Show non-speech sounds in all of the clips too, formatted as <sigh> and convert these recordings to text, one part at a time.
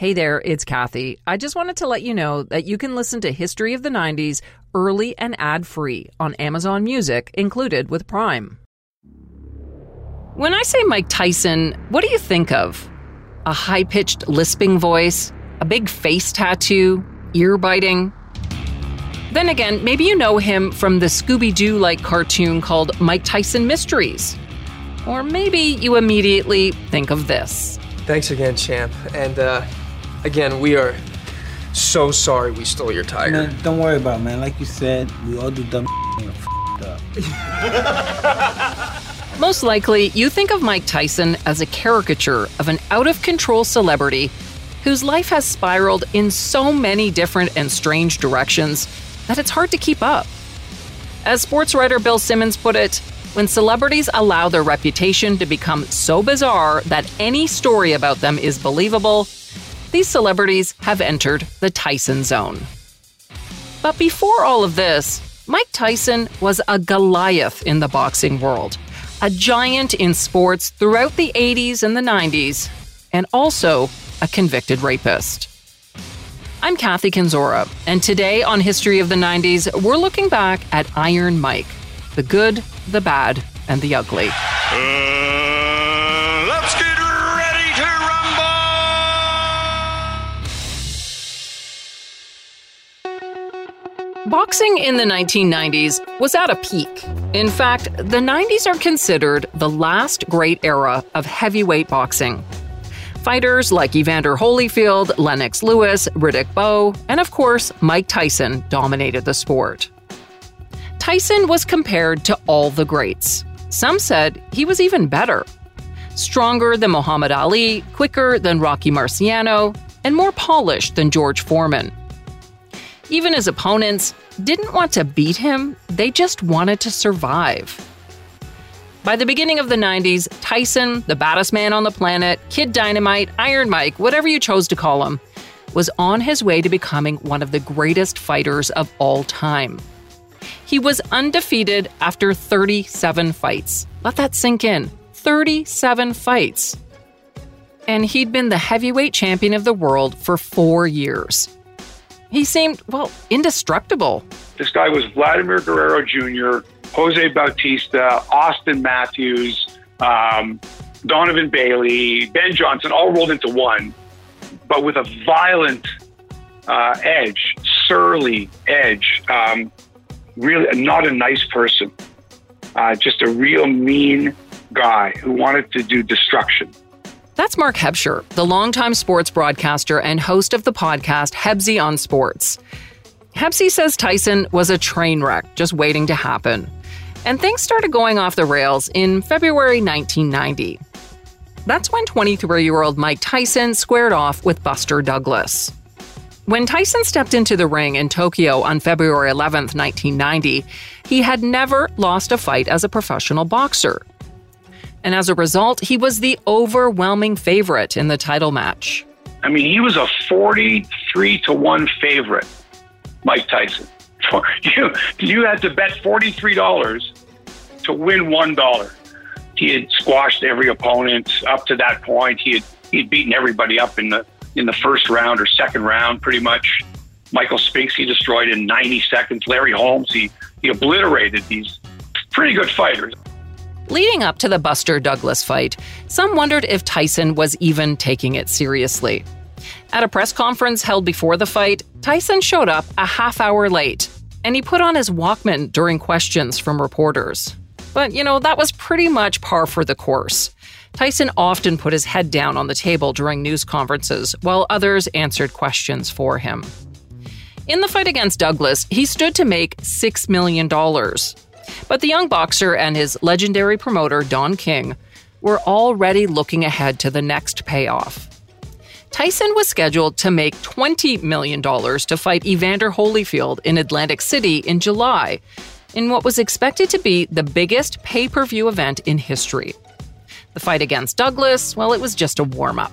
Hey there, it's Kathy. I just wanted to let you know that you can listen to History of the 90s early and ad free on Amazon Music, included with Prime. When I say Mike Tyson, what do you think of? A high pitched lisping voice, a big face tattoo, ear biting? Then again, maybe you know him from the Scooby Doo like cartoon called Mike Tyson Mysteries. Or maybe you immediately think of this. Thanks again, champ. And uh, again, we are so sorry we stole your tiger. Man, don't worry about it, man. Like you said, we all do dumb and up. <laughs> Most likely, you think of Mike Tyson as a caricature of an out of control celebrity whose life has spiraled in so many different and strange directions that it's hard to keep up. As sports writer Bill Simmons put it, when celebrities allow their reputation to become so bizarre that any story about them is believable, these celebrities have entered the Tyson zone. But before all of this, Mike Tyson was a Goliath in the boxing world, a giant in sports throughout the 80s and the 90s, and also a convicted rapist. I'm Kathy Kenzora, and today on History of the 90s, we're looking back at Iron Mike the good, the bad, and the ugly. Uh, Boxing in the 1990s was at a peak. In fact, the 90s are considered the last great era of heavyweight boxing. Fighters like Evander Holyfield, Lennox Lewis, Riddick Bowe, and of course, Mike Tyson dominated the sport. Tyson was compared to all the greats. Some said he was even better. Stronger than Muhammad Ali, quicker than Rocky Marciano, and more polished than George Foreman. Even his opponents didn't want to beat him, they just wanted to survive. By the beginning of the 90s, Tyson, the baddest man on the planet, Kid Dynamite, Iron Mike, whatever you chose to call him, was on his way to becoming one of the greatest fighters of all time. He was undefeated after 37 fights. Let that sink in 37 fights. And he'd been the heavyweight champion of the world for four years. He seemed, well, indestructible. This guy was Vladimir Guerrero Jr., Jose Bautista, Auston Matthews, um, Donovan Bailey, Ben Johnson, all rolled into one, but with a violent uh, edge, surly edge. Um, really, not a nice person. Uh, just a real mean guy who wanted to do destruction. That's Mark Hebscher, the longtime sports broadcaster and host of the podcast Hebsy on Sports. Hebsy says Tyson was a train wreck just waiting to happen. And things started going off the rails in February 1990. That's when 23 year old Mike Tyson squared off with Buster Douglas. When Tyson stepped into the ring in Tokyo on February 11, 1990, he had never lost a fight as a professional boxer. And as a result, he was the overwhelming favorite in the title match. I mean, he was a 43 to 1 favorite, Mike Tyson. <laughs> You, you had to bet $43 to win $1. He had squashed every opponent up to that point. He had he'd beaten everybody up in the in the first round or second round, pretty much. Michael Spinks he destroyed in 90 seconds. Larry Holmes he he obliterated these pretty good fighters. Leading up to the Buster Douglas fight, some wondered if Tyson was even taking it seriously. At a press conference held before the fight, Tyson showed up a half hour late, and he put on his Walkman during questions from reporters. But, you know, that was pretty much par for the course. Tyson often put his head down on the table during news conferences, while others answered questions for him. In the fight against Douglas, he stood to make $6 million. But the young boxer and his legendary promoter, Don King, were already looking ahead to the next payoff. Tyson was scheduled to make $20 million to fight Evander Holyfield in Atlantic City in July, in what was expected to be the biggest pay per view event in history. The fight against Douglas, well, it was just a warm up.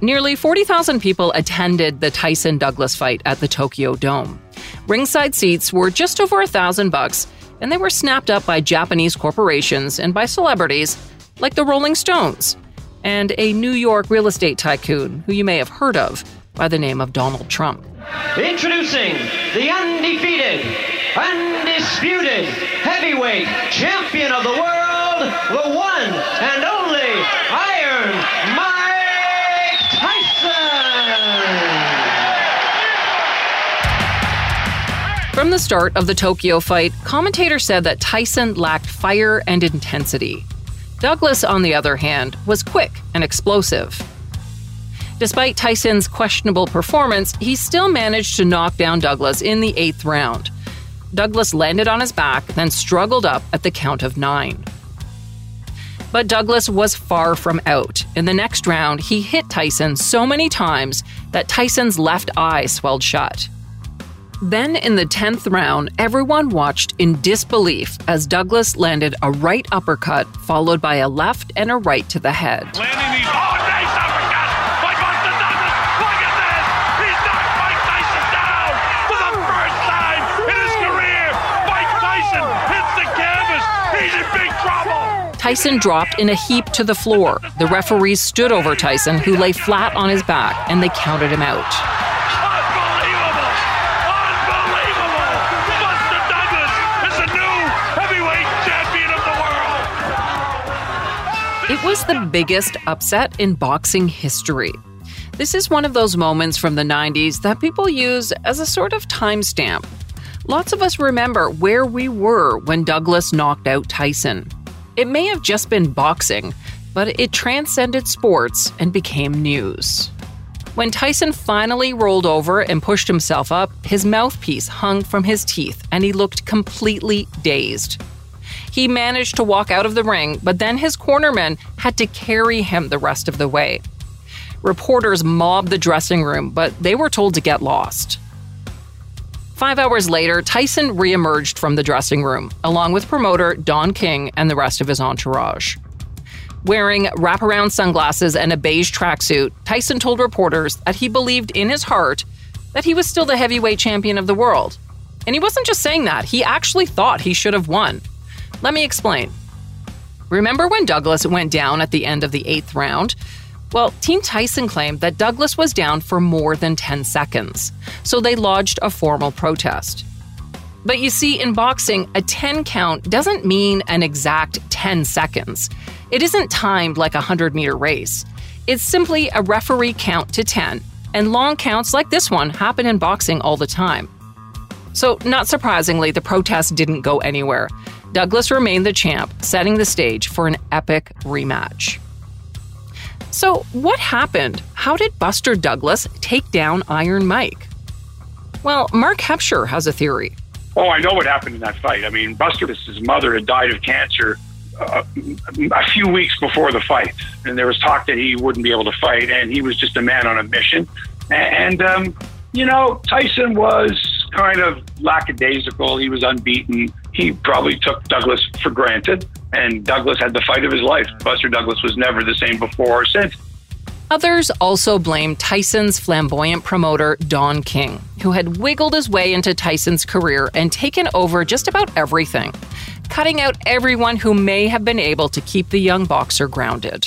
Nearly 40,000 people attended the Tyson Douglas fight at the Tokyo Dome. Ringside seats were just over a thousand bucks, and they were snapped up by Japanese corporations and by celebrities like the Rolling Stones. and a New York real estate tycoon who you may have heard of by the name of Donald Trump. Introducing the undefeated, undisputed heavyweight champion of the world, the one and only Iron Mike Tyson. From the start of the Tokyo fight, commentators said that Tyson lacked fire and intensity. Douglas, on the other hand, was quick and explosive. Despite Tyson's questionable performance, he still managed to knock down Douglas in the eighth round. Douglas landed on his back, then struggled up at the count of nine. But Douglas was far from out. In the next round, he hit Tyson so many times that Tyson's left eye swelled shut. Then in the 10th round, everyone watched in disbelief as Douglas landed a right uppercut followed by a left and a right to the head. Landing these. Oh, nice uppercut by Buster Douglas. Look at this. He's knocked Mike Tyson down for the first time in his career. Mike Tyson hits the canvas. He's in big trouble. Tyson dropped in a heap to the floor. The referees stood over Tyson, who lay flat on his back, and they counted him out. Was the biggest upset in boxing history. This is one of those moments from the 90s that people use as a sort of timestamp. Lots of us remember where we were when Douglas knocked out Tyson. It may have just been boxing, but it transcended sports and became news. When Tyson finally rolled over and pushed himself up, his mouthpiece hung from his teeth and he looked completely dazed. He managed to walk out of the ring, but then his cornermen had to carry him the rest of the way. Reporters mobbed the dressing room, but they were told to get lost. Five hours later, Tyson reemerged from the dressing room, along with promoter Don King and the rest of his entourage. Wearing wraparound sunglasses and a beige tracksuit, Tyson told reporters that he believed in his heart that he was still the heavyweight champion of the world. And he wasn't just saying that, he actually thought he should have won. Let me explain. Remember when Douglas went down at the end of the eighth round? Well, Team Tyson claimed that Douglas was down for more than 10 seconds, so they lodged a formal protest. But you see, in boxing, a 10 count doesn't mean an exact 10 seconds. It isn't timed like a 100 meter race. It's simply a referee count to 10, and long counts like this one happen in boxing all the time. So, not surprisingly, the protest didn't go anywhere. Douglas remained the champ, setting the stage for an epic rematch. So, what happened? How did Buster Douglas take down Iron Mike? Well, Mark Hebscher has a theory. Oh, I know what happened in that fight. I mean, Buster, his mother had died of cancer uh, a few weeks before the fight, and there was talk that he wouldn't be able to fight, and he was just a man on a mission. And um, you know, Tyson was kind of lackadaisical. He was unbeaten. He probably took Douglas for granted, and Douglas had the fight of his life. Buster Douglas was never the same before or since. Others also blame Tyson's flamboyant promoter, Don King, who had wiggled his way into Tyson's career and taken over just about everything, cutting out everyone who may have been able to keep the young boxer grounded.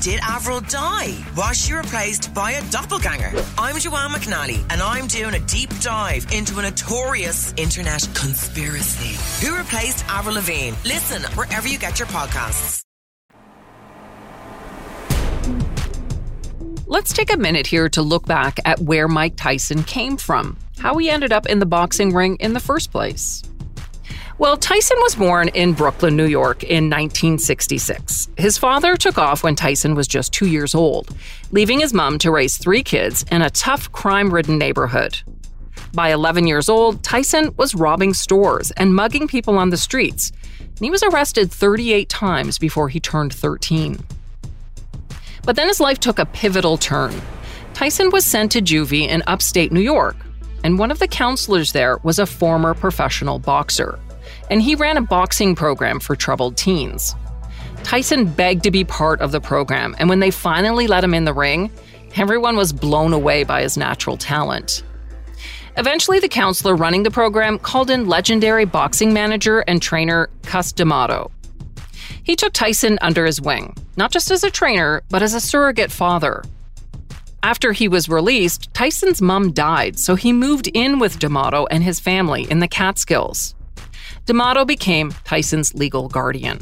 Did Avril die? Was she replaced by a doppelganger? I'm Joanne McNally, and I'm doing a deep dive into a notorious internet conspiracy. Who replaced Avril Lavigne? Listen wherever you get your podcasts. Let's take a minute here to look back at where Mike Tyson came from, how he ended up in the boxing ring in the first place. Well, Tyson was born in Brooklyn, New York in 1966. His father took off when Tyson was just two years old, leaving his mom to raise three kids in a tough, crime ridden neighborhood. By 11 years old, Tyson was robbing stores and mugging people on the streets, and he was arrested 38 times before he turned 13. But then his life took a pivotal turn. Tyson was sent to juvie in upstate New York, and one of the counselors there was a former professional boxer. And he ran a boxing program for troubled teens. Tyson begged to be part of the program, and when they finally let him in the ring, everyone was blown away by his natural talent. Eventually, the counselor running the program called in legendary boxing manager and trainer Cus D'Amato. He took Tyson under his wing, not just as a trainer, but as a surrogate father. After he was released, Tyson's mom died, so he moved in with D'Amato and his family in the Catskills. D'Amato became Tyson's legal guardian.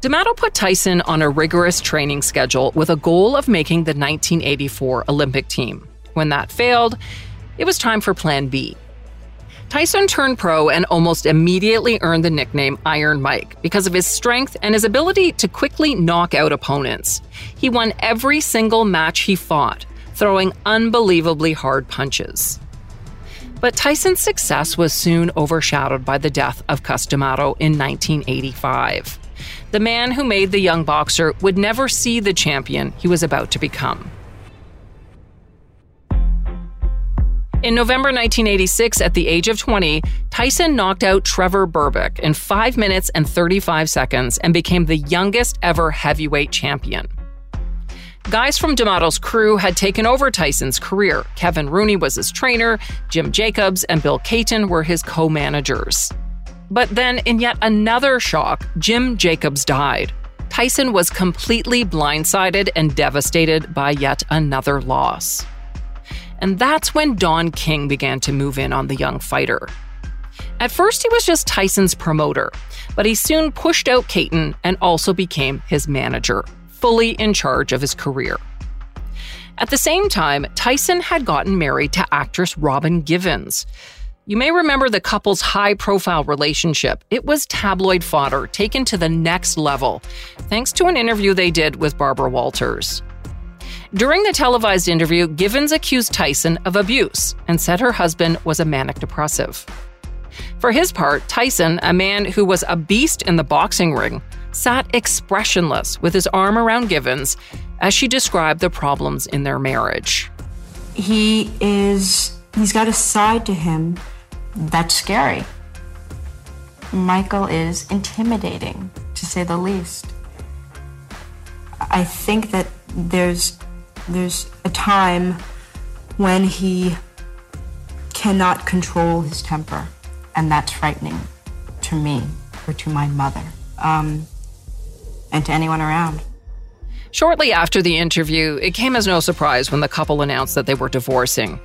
D'Amato put Tyson on a rigorous training schedule with a goal of making the 1984 Olympic team. When that failed, it was time for Plan B. Tyson turned pro and almost immediately earned the nickname Iron Mike because of his strength and his ability to quickly knock out opponents. He won every single match he fought, throwing unbelievably hard punches. But Tyson's success was soon overshadowed by the death of Cus D'Amato in 1985. The man who made the young boxer would never see the champion he was about to become. In November 1986, at the age of 20, Tyson knocked out Trevor Berbick in 5 minutes and 35 seconds and became the youngest ever heavyweight champion. Guys from D'Amato's crew had taken over Tyson's career. Kevin Rooney was his trainer, Jim Jacobs and Bill Cayton were his co managers. But then, in yet another shock, Jim Jacobs died. Tyson was completely blindsided and devastated by yet another loss. And that's when Don King began to move in on the young fighter. At first, he was just Tyson's promoter, but he soon pushed out Cayton and also became his manager, fully in charge of his career. At the same time, Tyson had gotten married to actress Robin Givens. You may remember the couple's high profile relationship. It was tabloid fodder taken to the next level, thanks to an interview they did with Barbara Walters. During the televised interview, Givens accused Tyson of abuse and said her husband was a manic depressive. For his part, Tyson, a man who was a beast in the boxing ring, sat expressionless with his arm around Givens as she described the problems in their marriage. He is, he's got a side to him that's scary. Michael is intimidating, to say the least. I think that there's there's a time when he cannot control his temper, and that's frightening to me or to my mother um, and to anyone around. Shortly after the interview, it came as no surprise when the couple announced that they were divorcing.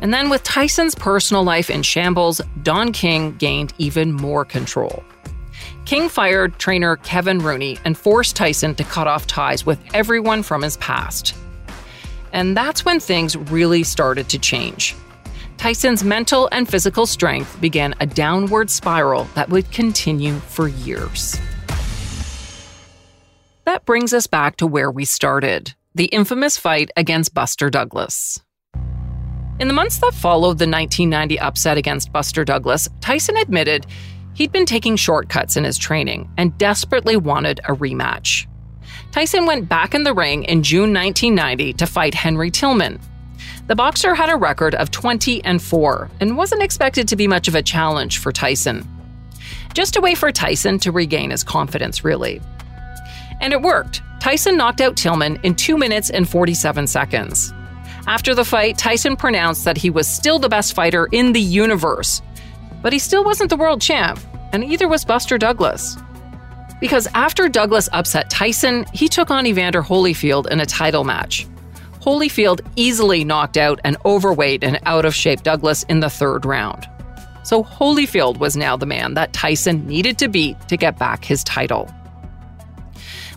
And then, with Tyson's personal life in shambles, Don King gained even more control. King fired trainer Kevin Rooney and forced Tyson to cut off ties with everyone from his past. And that's when things really started to change. Tyson's mental and physical strength began a downward spiral that would continue for years. That brings us back to where we started the infamous fight against Buster Douglas. In the months that followed the 1990 upset against Buster Douglas, Tyson admitted he'd been taking shortcuts in his training and desperately wanted a rematch. Tyson went back in the ring in June 1990 to fight Henry Tillman. The boxer had a record of 20 and 4 and wasn't expected to be much of a challenge for Tyson. Just a way for Tyson to regain his confidence, really. And it worked. Tyson knocked out Tillman in 2 minutes and 47 seconds. After the fight, Tyson pronounced that he was still the best fighter in the universe. But he still wasn't the world champ, and either was Buster Douglas. Because after Douglas upset Tyson, he took on Evander Holyfield in a title match. Holyfield easily knocked out an overweight and out of shape Douglas in the third round. So Holyfield was now the man that Tyson needed to beat to get back his title.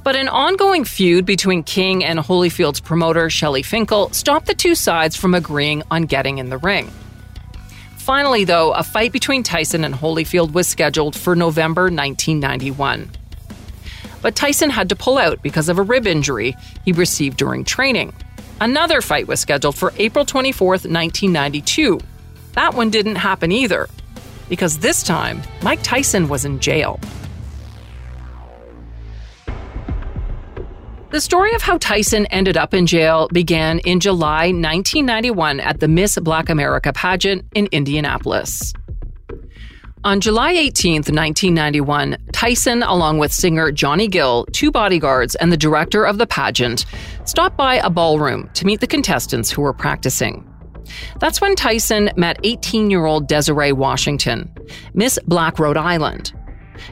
But an ongoing feud between King and Holyfield's promoter, Shelly Finkel, stopped the two sides from agreeing on getting in the ring. Finally, though, a fight between Tyson and Holyfield was scheduled for November 1991 but Tyson had to pull out because of a rib injury he received during training. Another fight was scheduled for April 24, 1992. That one didn't happen either, because this time, Mike Tyson was in jail. The story of how Tyson ended up in jail began in July 1991 at the Miss Black America pageant in Indianapolis. On July 18, 1991, Tyson, along with singer Johnny Gill, two bodyguards, and the director of the pageant, stopped by a ballroom to meet the contestants who were practicing. That's when Tyson met 18 year old Desiree Washington, Miss Black Rhode Island.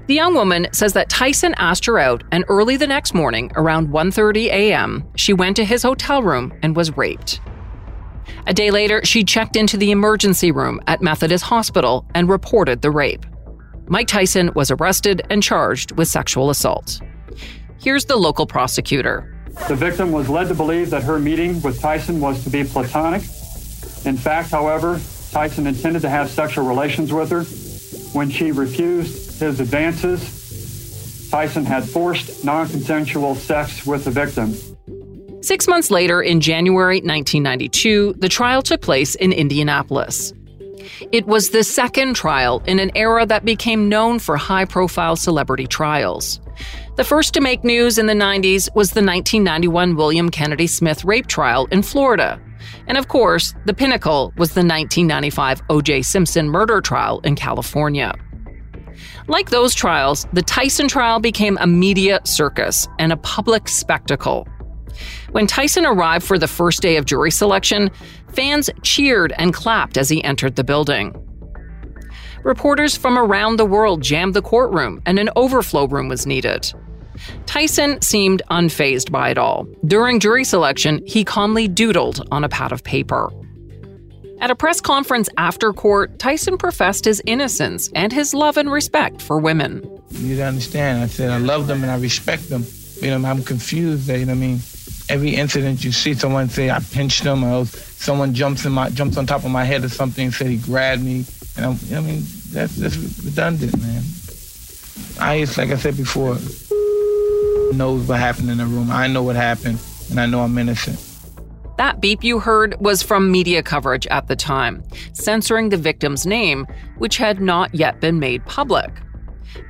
The young woman says that Tyson asked her out, and early the next morning, around 1:30 a.m., she went to his hotel room and was raped. A day later, she checked into the emergency room at Methodist Hospital and reported the rape. Mike Tyson was arrested and charged with sexual assault. Here's the local prosecutor. The victim was led to believe that her meeting with Tyson was to be platonic. In fact, however, Tyson intended to have sexual relations with her. When she refused his advances, Tyson had forced non consensual sex with the victim. Six months later, in January 1992, the trial took place in Indianapolis. It was the second trial in an era that became known for high profile celebrity trials. The first to make news in the 90s was the 1991 William Kennedy Smith rape trial in Florida. And of course, the pinnacle was the 1995 O.J. Simpson murder trial in California. Like those trials, the Tyson trial became a media circus and a public spectacle. When Tyson arrived for the first day of jury selection, fans cheered and clapped as he entered the building. Reporters from around the world jammed the courtroom, and an overflow room was needed. Tyson seemed unfazed by it all. During jury selection, he calmly doodled on a pad of paper. At a press conference after court, Tyson professed his innocence and his love and respect for women. You understand? I said I love them and I respect them. You know, I'm confused. You know what I mean? every incident you see someone say I pinched them, or someone jumps in my jumps on top of my head or something and said he grabbed me. And I'm, I mean, that's that's redundant, man. I just like I said before, knows what happened in the room. I know what happened, and I know I'm innocent. That beep you heard was from media coverage at the time, censoring the victim's name, which had not yet been made public.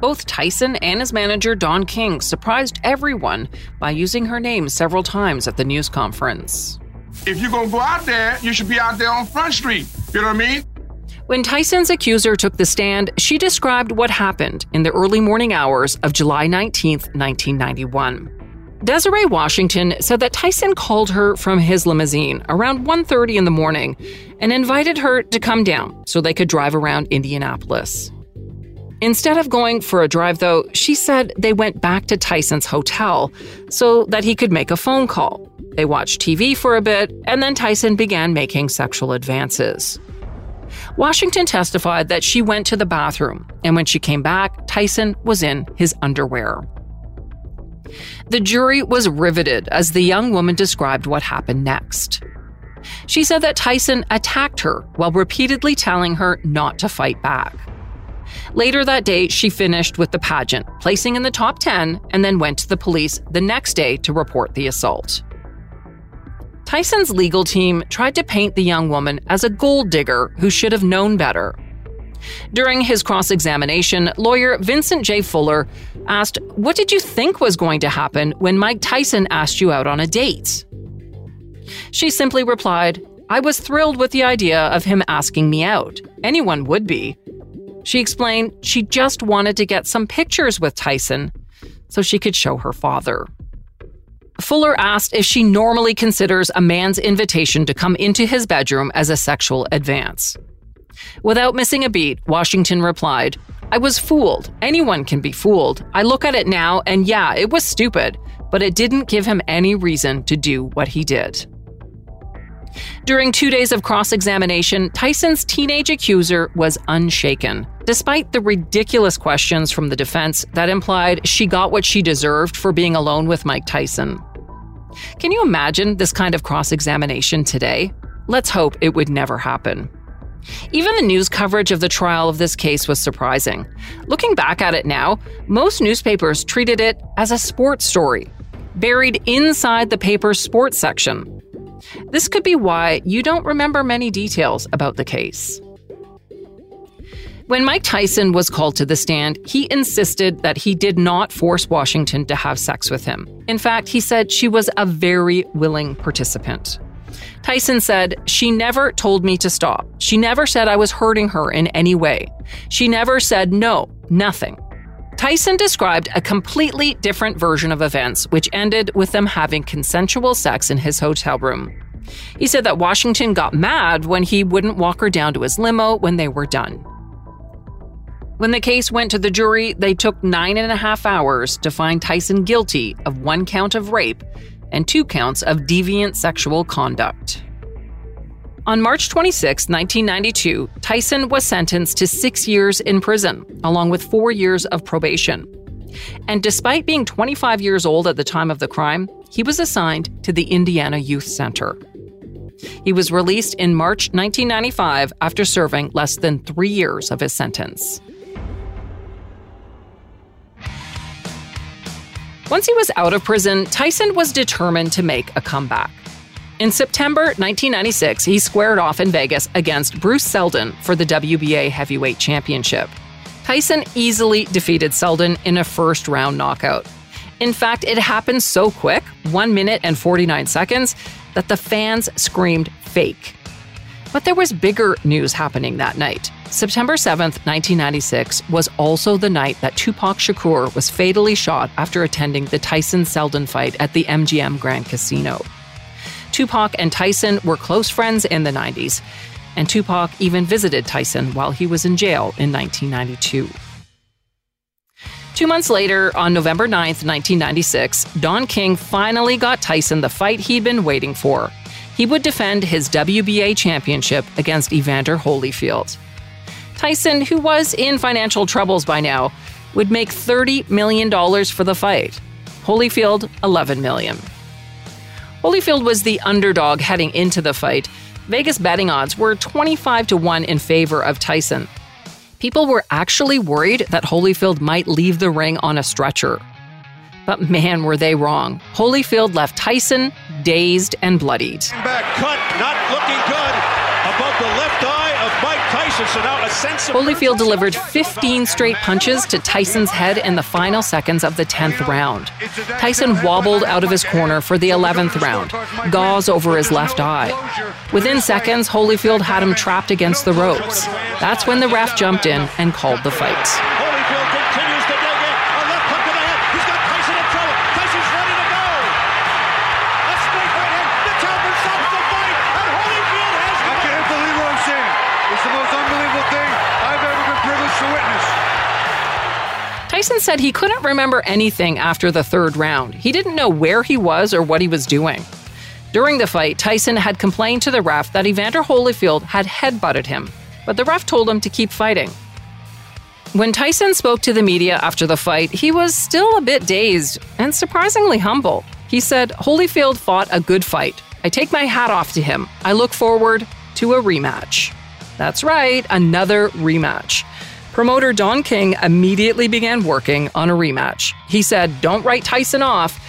Both Tyson and his manager, Don King, surprised everyone by using her name several times at the news conference. If you're going to go out there, you should be out there on Front Street. You know what I mean? When Tyson's accuser took the stand, she described what happened in the early morning hours of July 19, 1991. Desiree Washington said that Tyson called her from his limousine around 1:30 in the morning and invited her to come down so they could drive around Indianapolis. Instead of going for a drive, though, she said they went back to Tyson's hotel so that he could make a phone call. They watched TV for a bit, and then Tyson began making sexual advances. Washington testified that she went to the bathroom, and when she came back, Tyson was in his underwear. The jury was riveted as the young woman described what happened next. She said that Tyson attacked her while repeatedly telling her not to fight back. Later that day, she finished with the pageant, placing in the top 10, and then went to the police the next day to report the assault. Tyson's legal team tried to paint the young woman as a gold digger who should have known better. During his cross examination, lawyer Vincent J. Fuller asked, What did you think was going to happen when Mike Tyson asked you out on a date? She simply replied, I was thrilled with the idea of him asking me out. Anyone would be. She explained she just wanted to get some pictures with Tyson so she could show her father. Fuller asked if she normally considers a man's invitation to come into his bedroom as a sexual advance. Without missing a beat, Washington replied, I was fooled. Anyone can be fooled. I look at it now, and yeah, it was stupid, but it didn't give him any reason to do what he did. During two days of cross examination, Tyson's teenage accuser was unshaken, despite the ridiculous questions from the defense that implied she got what she deserved for being alone with Mike Tyson. Can you imagine this kind of cross examination today? Let's hope it would never happen. Even the news coverage of the trial of this case was surprising. Looking back at it now, most newspapers treated it as a sports story, buried inside the paper's sports section. This could be why you don't remember many details about the case. When Mike Tyson was called to the stand, he insisted that he did not force Washington to have sex with him. In fact, he said she was a very willing participant. Tyson said, She never told me to stop. She never said I was hurting her in any way. She never said no, nothing. Tyson described a completely different version of events, which ended with them having consensual sex in his hotel room. He said that Washington got mad when he wouldn't walk her down to his limo when they were done. When the case went to the jury, they took nine and a half hours to find Tyson guilty of one count of rape and two counts of deviant sexual conduct. On March 26, 1992, Tyson was sentenced to six years in prison, along with four years of probation. And despite being 25 years old at the time of the crime, he was assigned to the Indiana Youth Center. He was released in March 1995 after serving less than three years of his sentence. Once he was out of prison, Tyson was determined to make a comeback. In September 1996, he squared off in Vegas against Bruce Seldon for the WBA Heavyweight Championship. Tyson easily defeated Seldon in a first round knockout. In fact, it happened so quick 1 minute and 49 seconds that the fans screamed fake. But there was bigger news happening that night. September 7th, 1996 was also the night that Tupac Shakur was fatally shot after attending the Tyson Seldon fight at the MGM Grand Casino. Tupac and Tyson were close friends in the 90s, and Tupac even visited Tyson while he was in jail in 1992. Two months later, on November 9th, 1996, Don King finally got Tyson the fight he'd been waiting for. He would defend his WBA championship against Evander Holyfield. Tyson, who was in financial troubles by now, would make $30 million for the fight. Holyfield, 11 million. Holyfield was the underdog heading into the fight. Vegas betting odds were 25 to 1 in favor of Tyson. People were actually worried that Holyfield might leave the ring on a stretcher. But man, were they wrong. Holyfield left Tyson dazed and bloodied. Back cut, not looking good. Above the left eye of Mike Tyson. So now a sense of Holyfield delivered 15 straight punches to Tyson's head in the final seconds of the 10th round. Tyson wobbled out of his corner for the 11th round, gauze over his left eye. Within seconds, Holyfield had him trapped against the ropes. That's when the ref jumped in and called the fight. Tyson said he couldn't remember anything after the third round. He didn't know where he was or what he was doing. During the fight, Tyson had complained to the ref that Evander Holyfield had headbutted him, but the ref told him to keep fighting. When Tyson spoke to the media after the fight, he was still a bit dazed and surprisingly humble. He said, Holyfield fought a good fight. I take my hat off to him. I look forward to a rematch. That's right, another rematch. Promoter Don King immediately began working on a rematch. He said, Don't write Tyson off.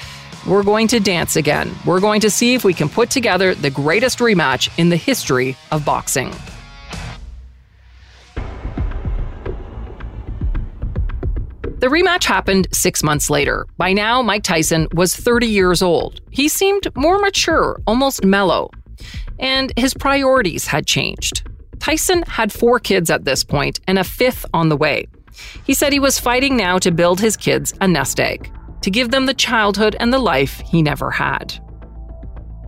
We're going to dance again. We're going to see if we can put together the greatest rematch in the history of boxing. The rematch happened six months later. By now, Mike Tyson was 30 years old. He seemed more mature, almost mellow, and his priorities had changed. Tyson had four kids at this point and a fifth on the way. He said he was fighting now to build his kids a nest egg, to give them the childhood and the life he never had.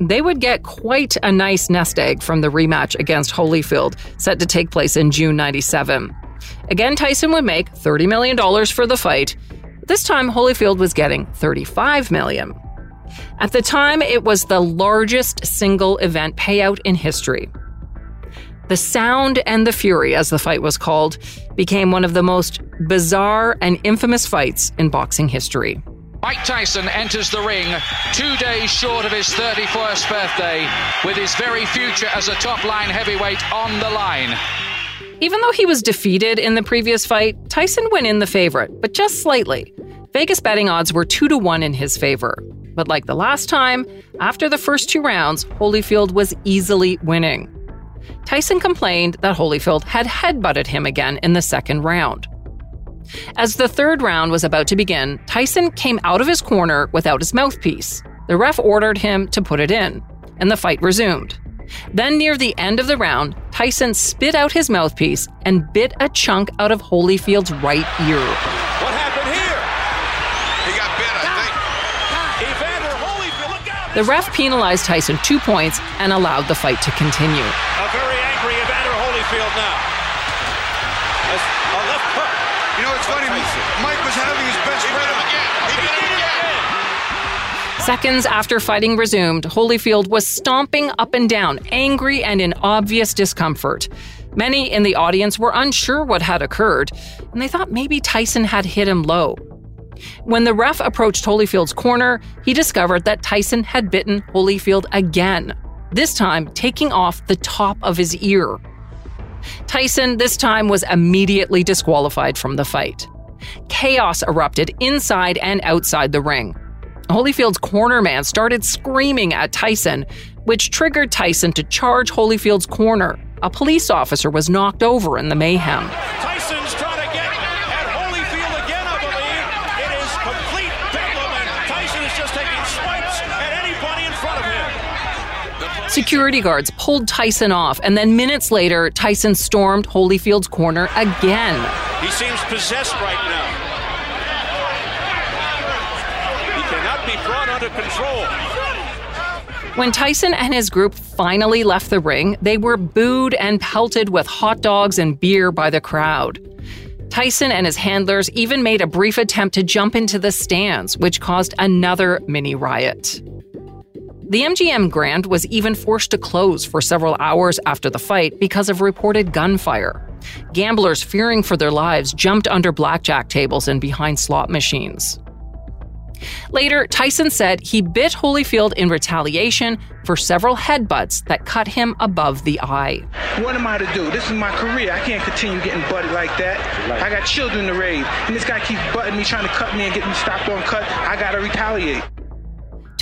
They would get quite a nice nest egg from the rematch against Holyfield, set to take place in June 97. Again, Tyson would make $30 million for the fight. This time, Holyfield was getting 35 million. At the time, it was the largest single event payout in history. The Sound and the Fury, as the fight was called, became one of the most bizarre and infamous fights in boxing history. Mike Tyson enters the ring two days short of his 31st birthday with his very future as a top line heavyweight on the line. Even though he was defeated in the previous fight, Tyson went in the favorite, but just slightly. Vegas betting odds were 2 to 1 in his favor. But like the last time, after the first two rounds, Holyfield was easily winning. Tyson complained that Holyfield had headbutted him again in the second round. As the third round was about to begin, Tyson came out of his corner without his mouthpiece. The ref ordered him to put it in, and the fight resumed. Then, near the end of the round, Tyson spit out his mouthpiece and bit a chunk out of Holyfield's right ear. The ref penalized Tyson two points and allowed the fight to continue. A very angry Evander Holyfield now. A, a left hook. You know, it's funny. Mike was having his best friend again. He did it again. Seconds after fighting resumed, Holyfield was stomping up and down, angry and in obvious discomfort. Many in the audience were unsure what had occurred, and they thought maybe Tyson had hit him low. When the ref approached Holyfield's corner, he discovered that Tyson had bitten Holyfield again, this time taking off the top of his ear. Tyson, this time, was immediately disqualified from the fight. Chaos erupted inside and outside the ring. Holyfield's cornerman started screaming at Tyson, which triggered Tyson to charge Holyfield's corner. A police officer was knocked over in the mayhem. Security guards pulled Tyson off, and then minutes later, Tyson stormed Holyfield's corner again. He seems possessed right now. He cannot be brought under control. When Tyson and his group finally left the ring, they were booed and pelted with hot dogs and beer by the crowd. Tyson and his handlers even made a brief attempt to jump into the stands, which caused another mini riot. The MGM Grand was even forced to close for several hours after the fight because of reported gunfire. Gamblers fearing for their lives jumped under blackjack tables and behind slot machines. Later, Tyson said he bit Holyfield in retaliation for several headbutts that cut him above the eye. What am I to do? This is my career. I can't continue getting butted like that. I got children to raise, and this guy keeps butting me, trying to cut me and get me stopped on cut. I gotta retaliate.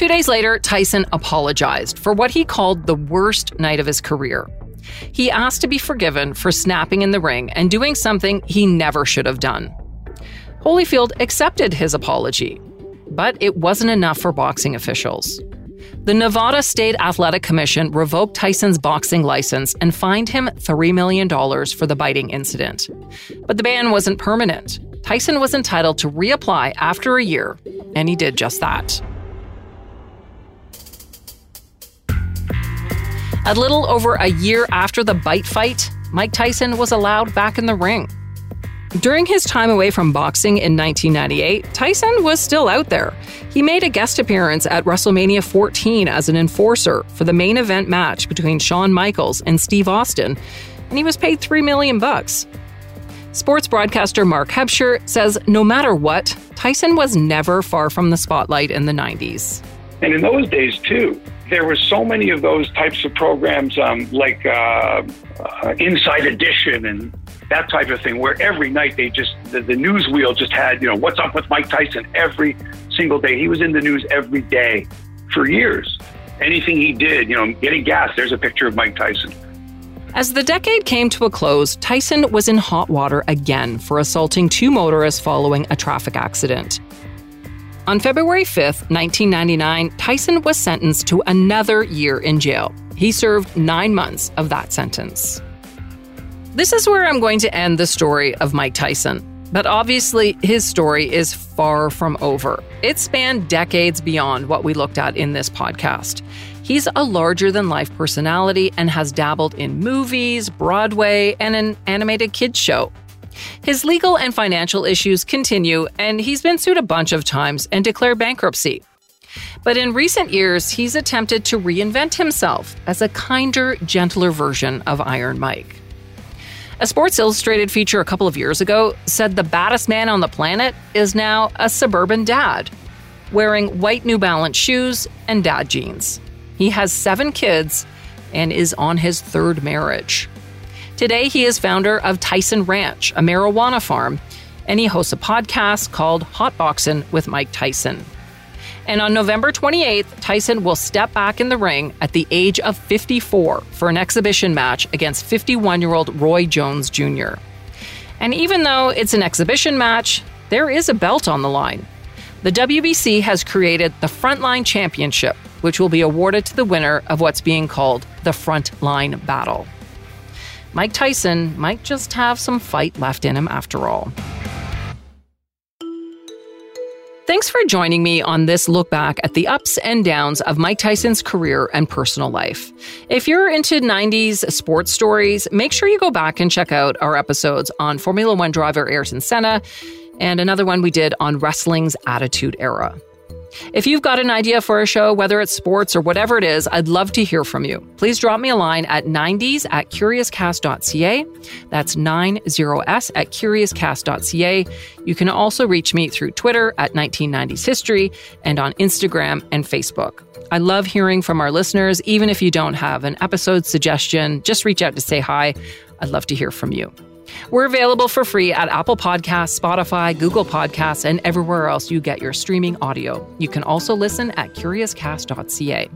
Two days later, Tyson apologized for what he called the worst night of his career. He asked to be forgiven for snapping in the ring and doing something he never should have done. Holyfield accepted his apology, but it wasn't enough for boxing officials. The Nevada State Athletic Commission revoked Tyson's boxing license and fined him $3 million for the biting incident. But the ban wasn't permanent. Tyson was entitled to reapply after a year, and he did just that. A little over a year after the bite fight, Mike Tyson was allowed back in the ring. During his time away from boxing in 1998, Tyson was still out there. He made a guest appearance at WrestleMania 14 as an enforcer for the main event match between Shawn Michaels and Steve Austin, and he was paid 3 million bucks. Sports broadcaster Mark Hebscher says no matter what, Tyson was never far from the spotlight in the 90s. And in those days, too, there were so many of those types of programs, um, like uh, uh, Inside Edition and that type of thing, where every night they just the, the news wheel just had, you know, what's up with Mike Tyson every single day. He was in the news every day for years. Anything he did, you know, getting gas. There's a picture of Mike Tyson. As the decade came to a close, Tyson was in hot water again for assaulting two motorists following a traffic accident. On February 5, 1999, Tyson was sentenced to another year in jail. He served nine months of that sentence. This is where I'm going to end the story of Mike Tyson. But obviously, his story is far from over. It spanned decades beyond what we looked at in this podcast. He's a larger than life personality and has dabbled in movies, Broadway, and an animated kids show. His legal and financial issues continue, and he's been sued a bunch of times and declared bankruptcy. But in recent years, he's attempted to reinvent himself as a kinder, gentler version of Iron Mike. A Sports Illustrated feature a couple of years ago said the baddest man on the planet is now a suburban dad, wearing white New Balance shoes and dad jeans. He has seven kids and is on his third marriage. Today, he is founder of Tyson Ranch, a marijuana farm, and he hosts a podcast called Hotboxin' with Mike Tyson. And on November 28th, Tyson will step back in the ring at the age of 54 for an exhibition match against 51 year old Roy Jones Jr. And even though it's an exhibition match, there is a belt on the line. The WBC has created the Frontline Championship, which will be awarded to the winner of what's being called the Frontline Battle. Mike Tyson might just have some fight left in him after all. Thanks for joining me on this look back at the ups and downs of Mike Tyson's career and personal life. If you're into 90s sports stories, make sure you go back and check out our episodes on Formula One driver Ayrton Senna and another one we did on wrestling's Attitude Era. If you've got an idea for a show, whether it's sports or whatever it is, I'd love to hear from you. Please drop me a line at 90s at curiouscast.ca. That's 90s at curiouscast.ca. You can also reach me through Twitter at 1990s History and on Instagram and Facebook. I love hearing from our listeners. Even if you don't have an episode suggestion, just reach out to say hi. I'd love to hear from you. We're available for free at Apple Podcasts, Spotify, Google Podcasts, and everywhere else you get your streaming audio. You can also listen at curiouscast.ca.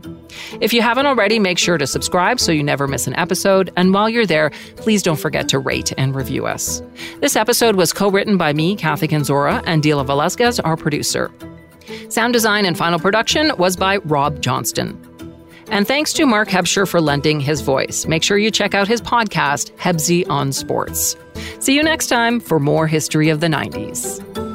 If you haven't already, make sure to subscribe so you never miss an episode. And while you're there, please don't forget to rate and review us. This episode was co written by me, Kathy Kenzora, and Dila Velasquez, our producer. Sound design and final production was by Rob Johnston. And thanks to Mark Hebscher for lending his voice. Make sure you check out his podcast, Hebsy on Sports. See you next time for more history of the 90s.